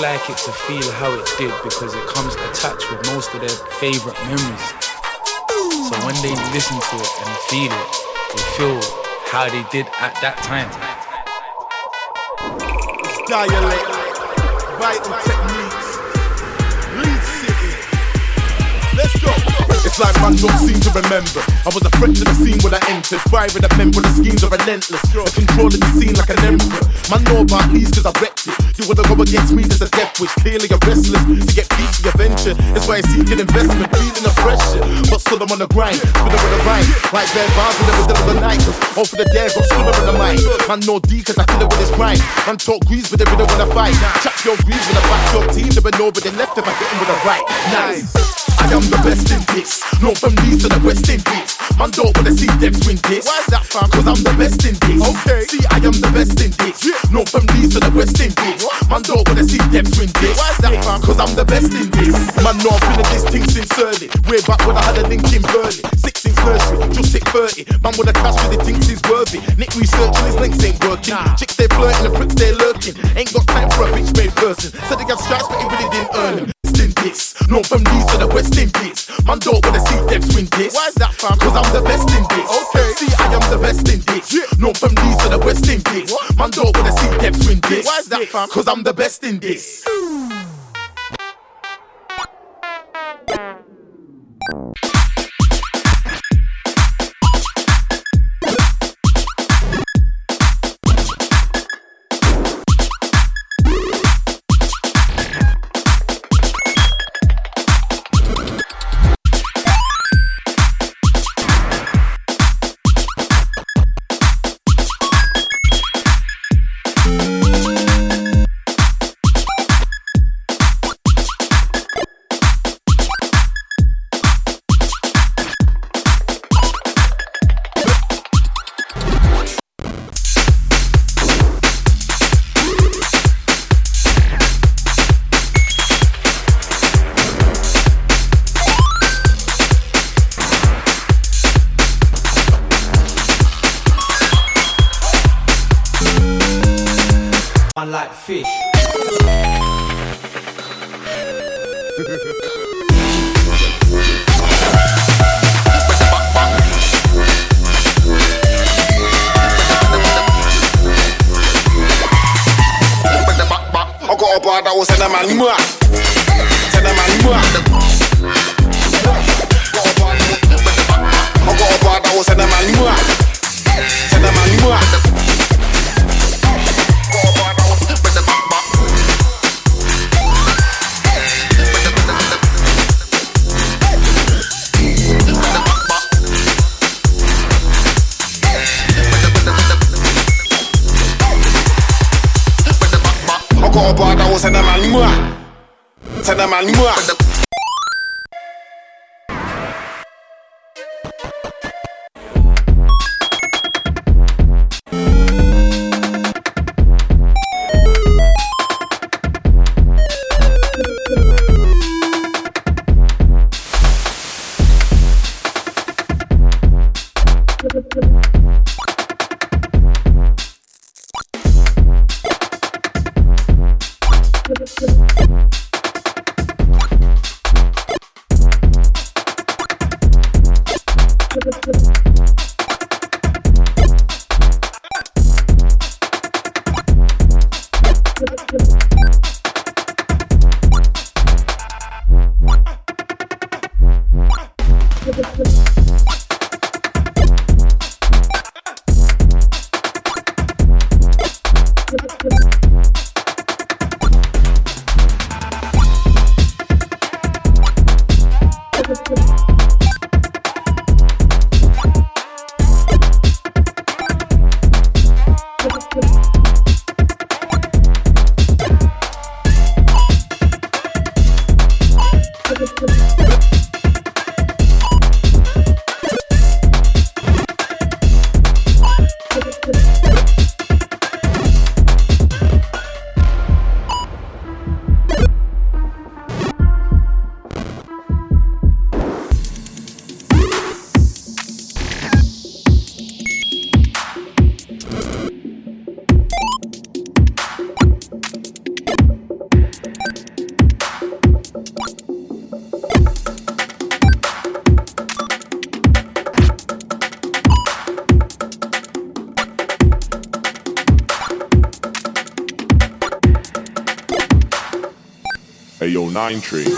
Like it to feel how it did because it comes attached with most of their favorite memories. So when they listen to it and feel it, they feel how they did at that time. It's dialect, vital techniques, lead city. Let's go. It's like man don't seem to remember. I was a threat to the scene when I entered. Fire in the men the schemes are relentless. A controlling the scene like an emperor. Man know about these cause I wrecked it. You wanna go against me, there's a death wish. Clearly you're restless to get beat to your venture. That's why I seek an investment, feeling the pressure. But still I'm on the grind, spinning with the rhyme. Like bad bars in the middle of the night. All for the dare, got sooner in the mind. Man know D cause I kill it with his grind. Man talk grease, but they really wanna fight. Chop your grease with a back your team. Never know, but they left if I hit him with a right. Nice. I am the best in this. No from these to the West Indies. Man don't wanna see them win this. Why is that fam? Cause I'm the best in this. Okay. See, I am the best in this. Yeah. No from these to the West Indies. Man don't wanna see them win this. Why is that fam? Cause I'm the best in this. Man know I've been in this thing since early. Way back when I had a link in Burley. Six inch nursery, just hit 30. Man with a cash with the thinks he's worthy. Nick researching his links ain't working. Chicks they flirting, the pricks they lurking. Ain't got time for a bitch made person. Said they got stripes, but he really didn't earn them this. From these to the West Indies. Man, don't wanna see them win this. Why is that, fam? Cause I'm the best in this. Okay. See, I am the best in this. Yeah. No from these to the West Indies. What? Man, don't wanna see them win this. Why is that, fam? Cause I'm the best in this. Nine Tree.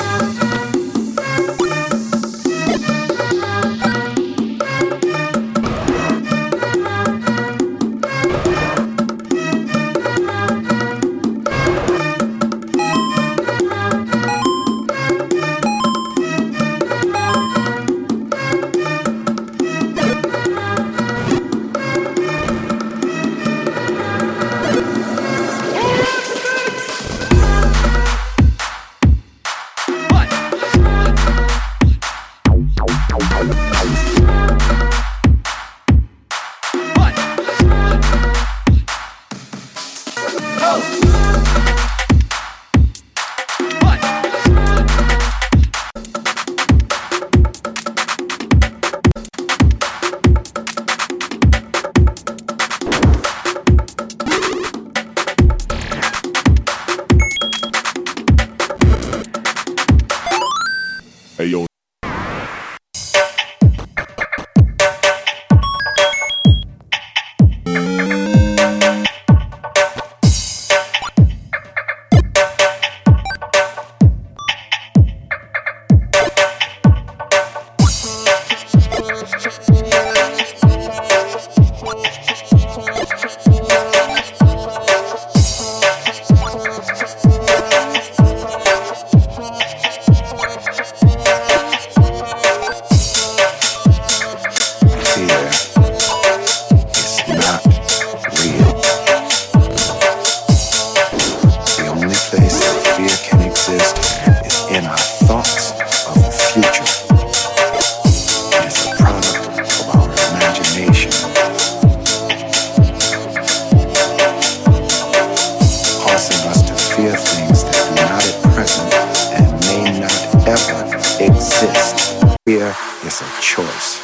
Fear is a choice.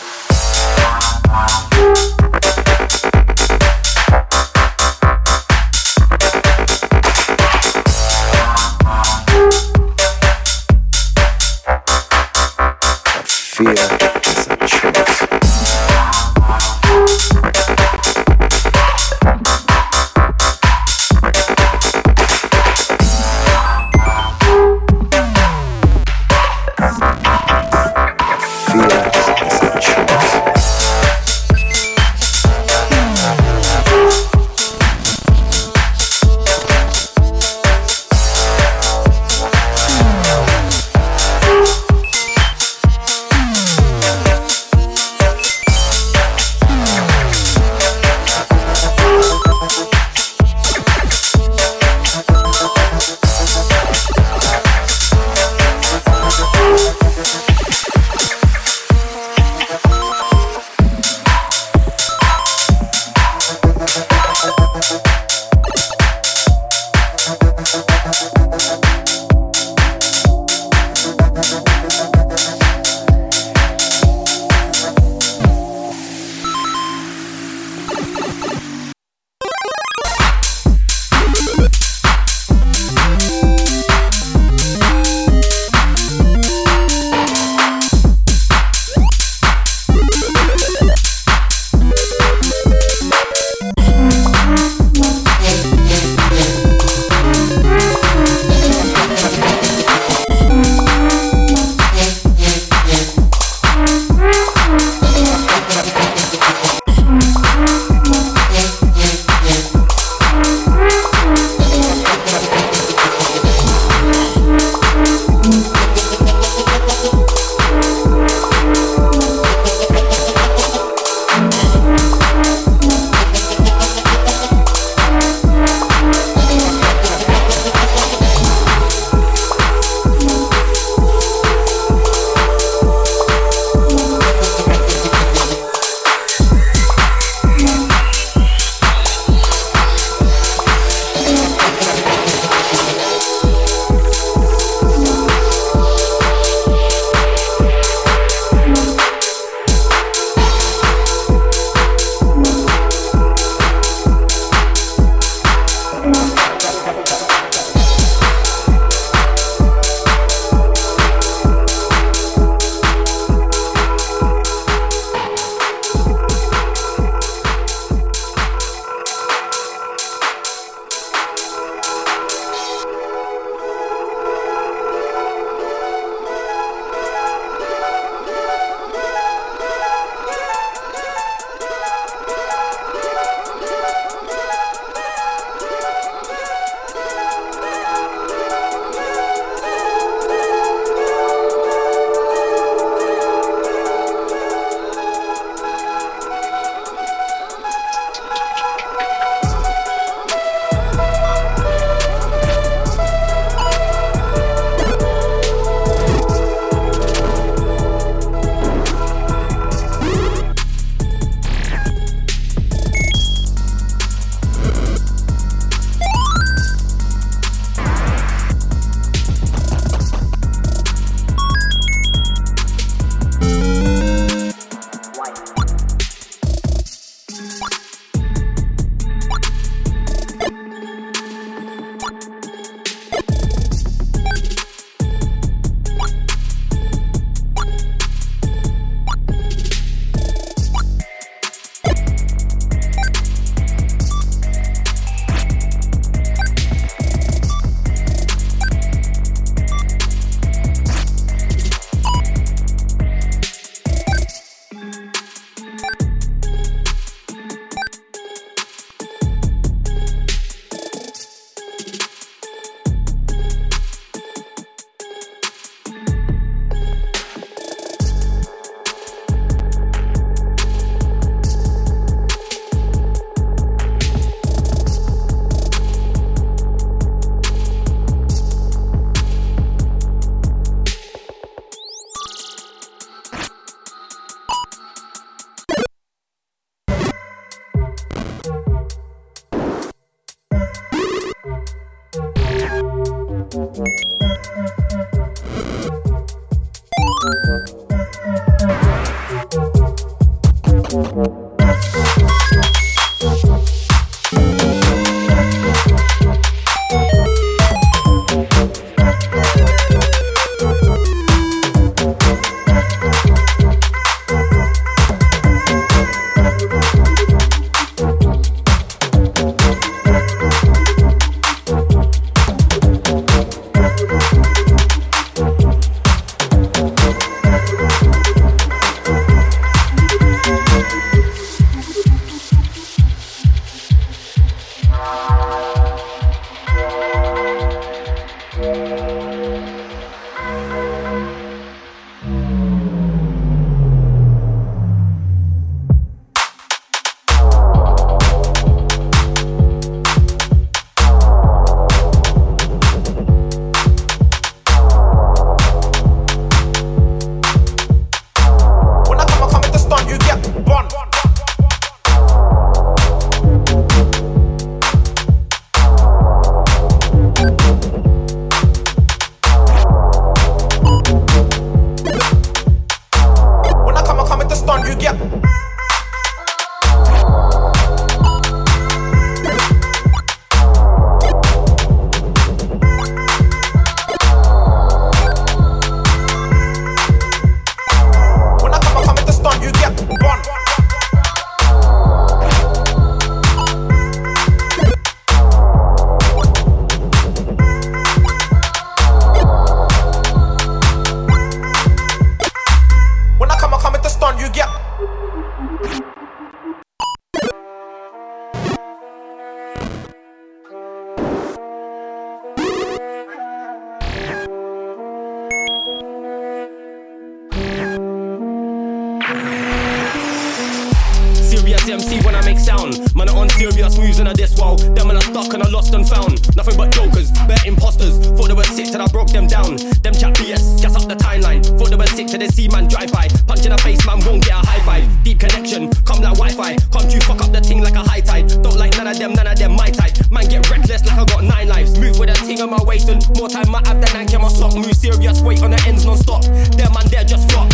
See when I make sound. Man, on serious moves in a this world. Them man are stuck and I lost and found. Nothing but jokers, bare imposters. Thought they were sick till I broke them down. Them chat BS, gas up the timeline. Thought they were sick till they see man drive by. Punch in the face, man won't get a high five. Deep connection, come like Wi-Fi. Can't you fuck up the thing like a high tide? Don't like none of them, none of them my type. Man get reckless like I got nine lives. Move with a ting on my waist and more time I have than I can my sock. Move serious, weight on the ends non-stop. Them man, they're just flop.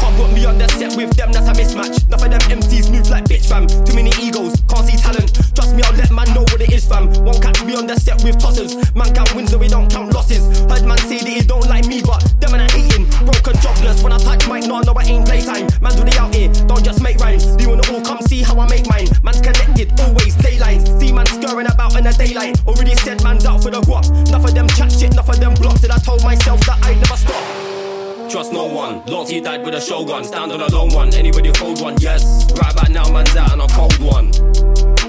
Can't put me on the set with them, that's a mismatch. Enough of them MCs move like bitch fam. Too many egos, can't see talent. Trust me, I'll let man know what it is fam. Won't catch me on the set with tossers. Man count wins so we don't count losses. Heard man say that he don't like me, but them man are hating. Broken jobless when I touch mic, no, no, I ain't playtime. Man, do they out here? Don't just make rhymes. Do you wanna all come see how I make mine? Man's connected, always daylight. See man scurrying about in the daylight. Already said man's out for the guap. Enough of them chat shit, enough of them blocks. And I told myself that never stop. Trust no one. Lottie died with a shogun. Stand on a lone one. Anybody hold one? Yes. Right about now, man's out on a cold one.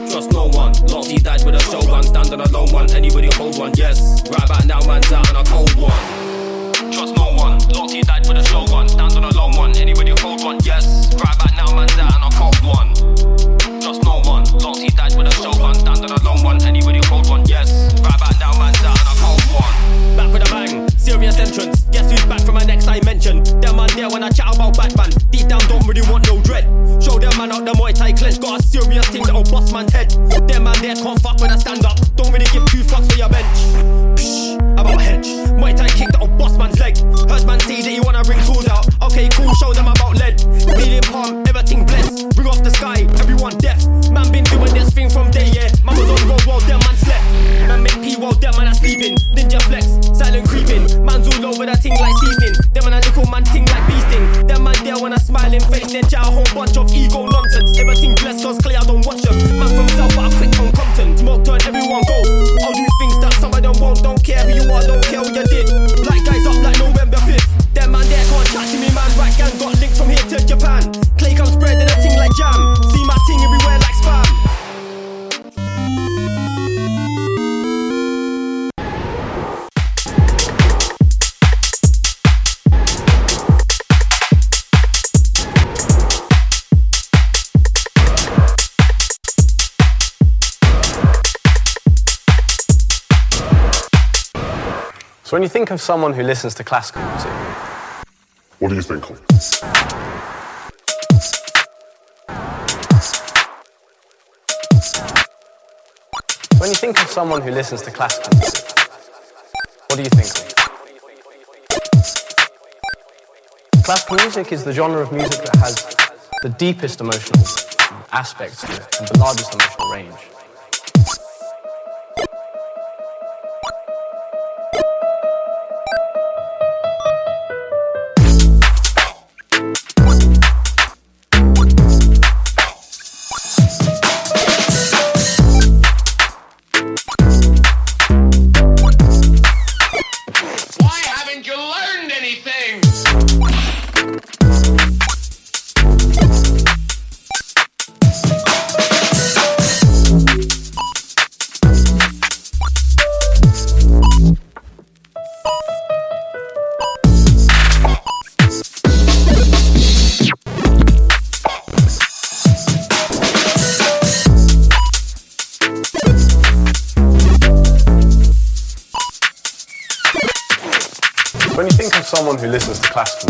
Trust no one. Lottie died with a shogun. Stand on a lone one. Anybody hold one? Yes. Right about now, man's out on a cold one. Trust no one. Lottie died with a shogun. Stand on a lone one. Anybody hold one? Yes. Right about now, man's out on a cold one. Serious entrance. Guess who's back from my next dimension? Them man there when I chat about Batman. Deep down, don't really want no dread. Show them man out the Muay Thai clench. Got a serious thing that'll bust man's head. Them man there can't fuck when I stand up. Don't really give two fucks for your bench. Psh, about hedge. Muay Thai kick that'll bust man's leg. Heard man say that you wanna bring tools out. Okay, cool. Show them about lead. Healing palm, everything blessed. Bring off the sky, a whole bunch of ego So when you think of someone who listens to classical music, What do you think of? when you think of someone who listens to classical music, what do you think of? Classical music is the genre of music that has the deepest emotional aspects to it and the largest emotional range. Who listens to classical